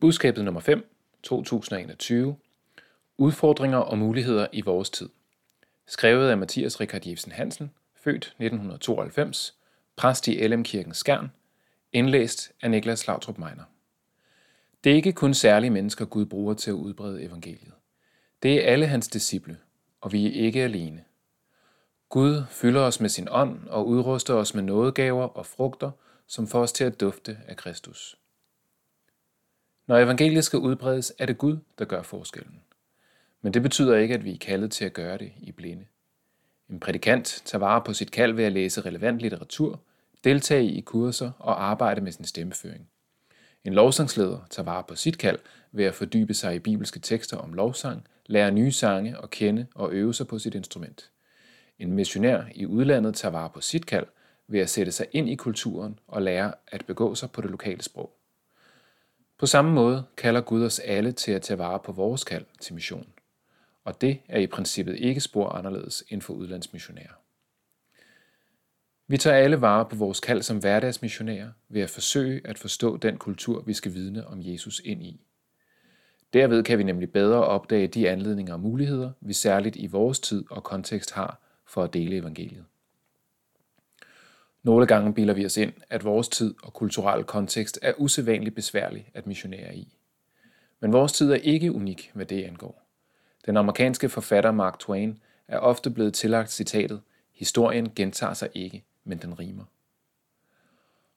Budskabet nummer 5, 2021. Udfordringer og muligheder i vores tid. Skrevet af Mathias Rikard Jebsen Hansen, født 1992, præst i LM Kirken Skern, indlæst af Niklas Lautrup Meiner. Det er ikke kun særlige mennesker, Gud bruger til at udbrede evangeliet. Det er alle hans disciple, og vi er ikke alene. Gud fylder os med sin ånd og udruster os med nådegaver og frugter, som får os til at dufte af Kristus. Når evangeliet skal udbredes, er det Gud, der gør forskellen. Men det betyder ikke, at vi er kaldet til at gøre det i blinde. En prædikant tager vare på sit kald ved at læse relevant litteratur, deltage i kurser og arbejde med sin stemmeføring. En lovsangsleder tager vare på sit kald ved at fordybe sig i bibelske tekster om lovsang, lære nye sange og kende og øve sig på sit instrument. En missionær i udlandet tager vare på sit kald ved at sætte sig ind i kulturen og lære at begå sig på det lokale sprog. På samme måde kalder Gud os alle til at tage vare på vores kald til mission. Og det er i princippet ikke spor anderledes end for udlandsmissionærer. Vi tager alle vare på vores kald som hverdagsmissionærer ved at forsøge at forstå den kultur, vi skal vidne om Jesus ind i. Derved kan vi nemlig bedre opdage de anledninger og muligheder, vi særligt i vores tid og kontekst har for at dele evangeliet. Nogle gange bilder vi os ind, at vores tid og kulturelle kontekst er usædvanligt besværlig at missionere i. Men vores tid er ikke unik, hvad det angår. Den amerikanske forfatter Mark Twain er ofte blevet tillagt citatet, historien gentager sig ikke, men den rimer.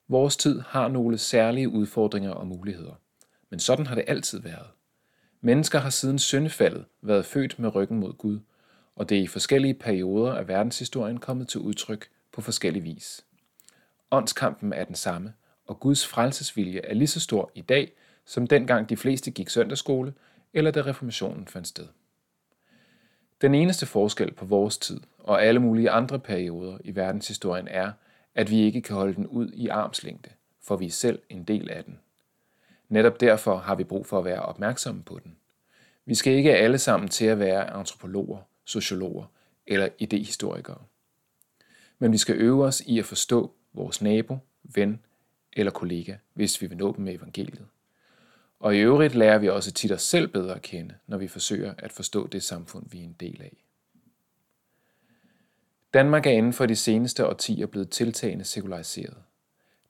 Vores tid har nogle særlige udfordringer og muligheder, men sådan har det altid været. Mennesker har siden syndefaldet været født med ryggen mod Gud, og det er i forskellige perioder af verdenshistorien kommet til udtryk på forskellig vis. Åndskampen er den samme, og Guds frelsesvilje er lige så stor i dag, som dengang de fleste gik søndagsskole, eller da reformationen fandt sted. Den eneste forskel på vores tid og alle mulige andre perioder i verdenshistorien er, at vi ikke kan holde den ud i armslængde, for vi er selv en del af den. Netop derfor har vi brug for at være opmærksomme på den. Vi skal ikke alle sammen til at være antropologer, sociologer eller idehistorikere. Men vi skal øve os i at forstå vores nabo, ven eller kollega, hvis vi vil nå dem med evangeliet. Og i øvrigt lærer vi også tit os selv bedre at kende, når vi forsøger at forstå det samfund, vi er en del af. Danmark er inden for de seneste årtier blevet tiltagende sekulariseret.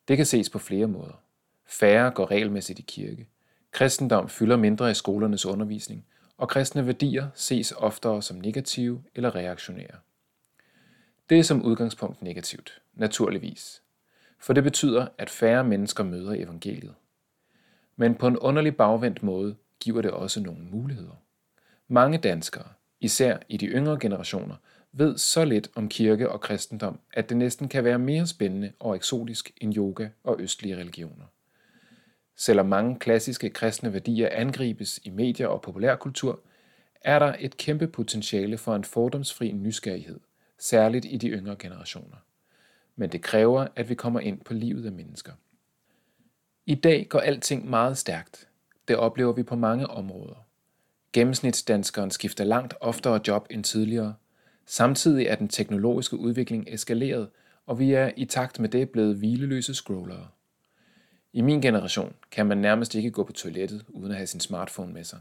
Det kan ses på flere måder. Færre går regelmæssigt i kirke. Kristendom fylder mindre i skolernes undervisning, og kristne værdier ses oftere som negative eller reaktionære. Det er som udgangspunkt negativt, naturligvis. For det betyder, at færre mennesker møder evangeliet. Men på en underlig bagvendt måde giver det også nogle muligheder. Mange danskere, især i de yngre generationer, ved så lidt om kirke og kristendom, at det næsten kan være mere spændende og eksotisk end yoga og østlige religioner. Selvom mange klassiske kristne værdier angribes i medier og populærkultur, er der et kæmpe potentiale for en fordomsfri nysgerrighed, særligt i de yngre generationer. Men det kræver, at vi kommer ind på livet af mennesker. I dag går alting meget stærkt. Det oplever vi på mange områder. Gennemsnitsdanskeren skifter langt oftere job end tidligere. Samtidig er den teknologiske udvikling eskaleret, og vi er i takt med det blevet hvileløse scrollere. I min generation kan man nærmest ikke gå på toilettet uden at have sin smartphone med sig.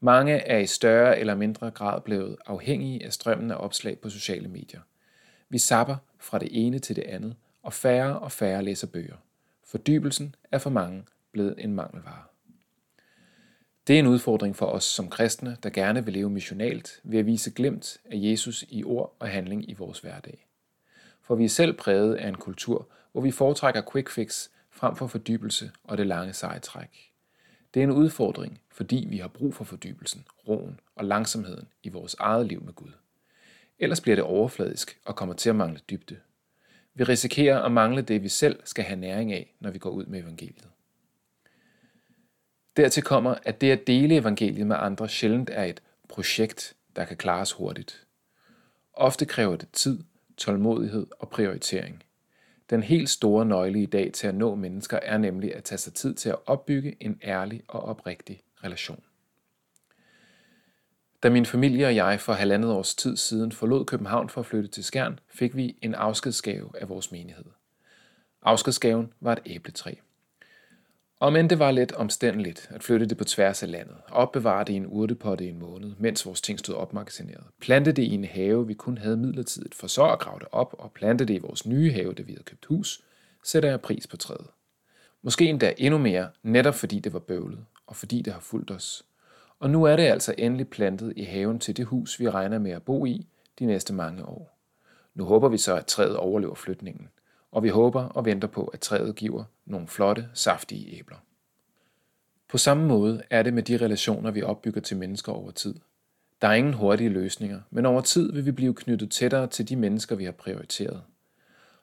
Mange er i større eller mindre grad blevet afhængige af strømmen af opslag på sociale medier. Vi sapper fra det ene til det andet, og færre og færre læser bøger. Fordybelsen er for mange blevet en mangelvare. Det er en udfordring for os som kristne, der gerne vil leve missionalt ved at vise glemt af Jesus i ord og handling i vores hverdag. For vi er selv præget af en kultur, hvor vi foretrækker quick fix frem for fordybelse og det lange seje træk. Det er en udfordring, fordi vi har brug for fordybelsen, roen og langsomheden i vores eget liv med Gud. Ellers bliver det overfladisk og kommer til at mangle dybde. Vi risikerer at mangle det, vi selv skal have næring af, når vi går ud med evangeliet. Dertil kommer, at det at dele evangeliet med andre sjældent er et projekt, der kan klares hurtigt. Ofte kræver det tid, tålmodighed og prioritering. Den helt store nøgle i dag til at nå mennesker er nemlig at tage sig tid til at opbygge en ærlig og oprigtig relation. Da min familie og jeg for halvandet års tid siden forlod København for at flytte til Skjern, fik vi en afskedsgave af vores menighed. Afskedsgaven var et æbletræ. Og men det var lidt omstændeligt at flytte det på tværs af landet, opbevare det i en urtepotte i en måned, mens vores ting stod opmagasineret, plante det i en have, vi kun havde midlertidigt, for så at grave det op og plante det i vores nye have, da vi havde købt hus, sætter jeg pris på træet. Måske endda endnu mere, netop fordi det var bøvlet, og fordi det har fulgt os. Og nu er det altså endelig plantet i haven til det hus, vi regner med at bo i de næste mange år. Nu håber vi så, at træet overlever flytningen, og vi håber og venter på, at træet giver nogle flotte, saftige æbler. På samme måde er det med de relationer, vi opbygger til mennesker over tid. Der er ingen hurtige løsninger, men over tid vil vi blive knyttet tættere til de mennesker, vi har prioriteret.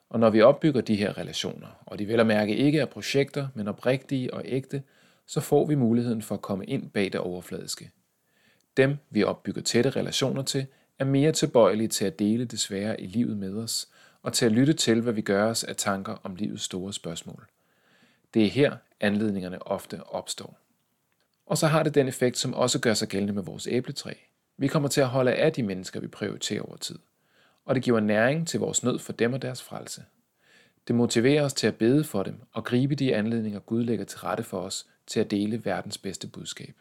Og når vi opbygger de her relationer, og de vel at mærke ikke er projekter, men oprigtige og ægte, så får vi muligheden for at komme ind bag det overfladiske. Dem, vi opbygger tætte relationer til, er mere tilbøjelige til at dele det svære i livet med os, og til at lytte til, hvad vi gør os af tanker om livets store spørgsmål. Det er her, anledningerne ofte opstår. Og så har det den effekt, som også gør sig gældende med vores æbletræ. Vi kommer til at holde af de mennesker, vi prioriterer over tid. Og det giver næring til vores nød for dem og deres frelse. Det motiverer os til at bede for dem og gribe de anledninger, Gud lægger til rette for os til at dele verdens bedste budskab.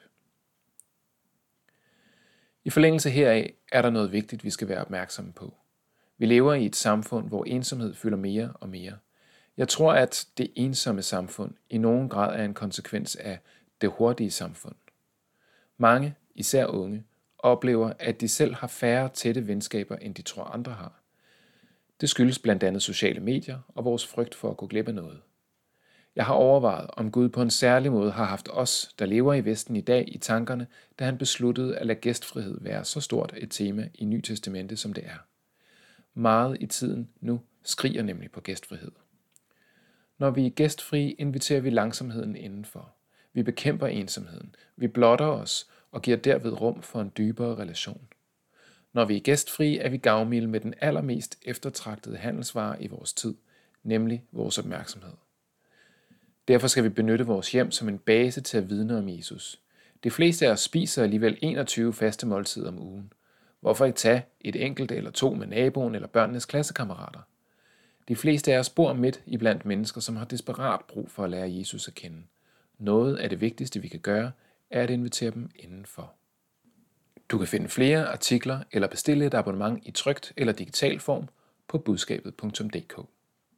I forlængelse heraf er der noget vigtigt, vi skal være opmærksomme på. Vi lever i et samfund, hvor ensomhed fylder mere og mere. Jeg tror, at det ensomme samfund i nogen grad er en konsekvens af det hurtige samfund. Mange, især unge, oplever, at de selv har færre tætte venskaber, end de tror andre har. Det skyldes blandt andet sociale medier og vores frygt for at gå glip af noget. Jeg har overvejet, om Gud på en særlig måde har haft os, der lever i Vesten i dag, i tankerne, da han besluttede at lade gæstfrihed være så stort et tema i Ny Testamente, som det er. Meget i tiden nu skriger nemlig på gæstfrihed. Når vi er gæstfri, inviterer vi langsomheden indenfor. Vi bekæmper ensomheden. Vi blotter os og giver derved rum for en dybere relation. Når vi er gæstfri, er vi gavmilde med den allermest eftertragtede handelsvare i vores tid, nemlig vores opmærksomhed. Derfor skal vi benytte vores hjem som en base til at vidne om Jesus. De fleste af os spiser alligevel 21 faste måltider om ugen. Hvorfor ikke tage et enkelt eller to med naboen eller børnenes klassekammerater? De fleste af os bor midt i blandt mennesker, som har desperat brug for at lære Jesus at kende. Noget af det vigtigste, vi kan gøre, er at invitere dem indenfor. Du kan finde flere artikler eller bestille et abonnement i trygt eller digital form på budskabet.dk.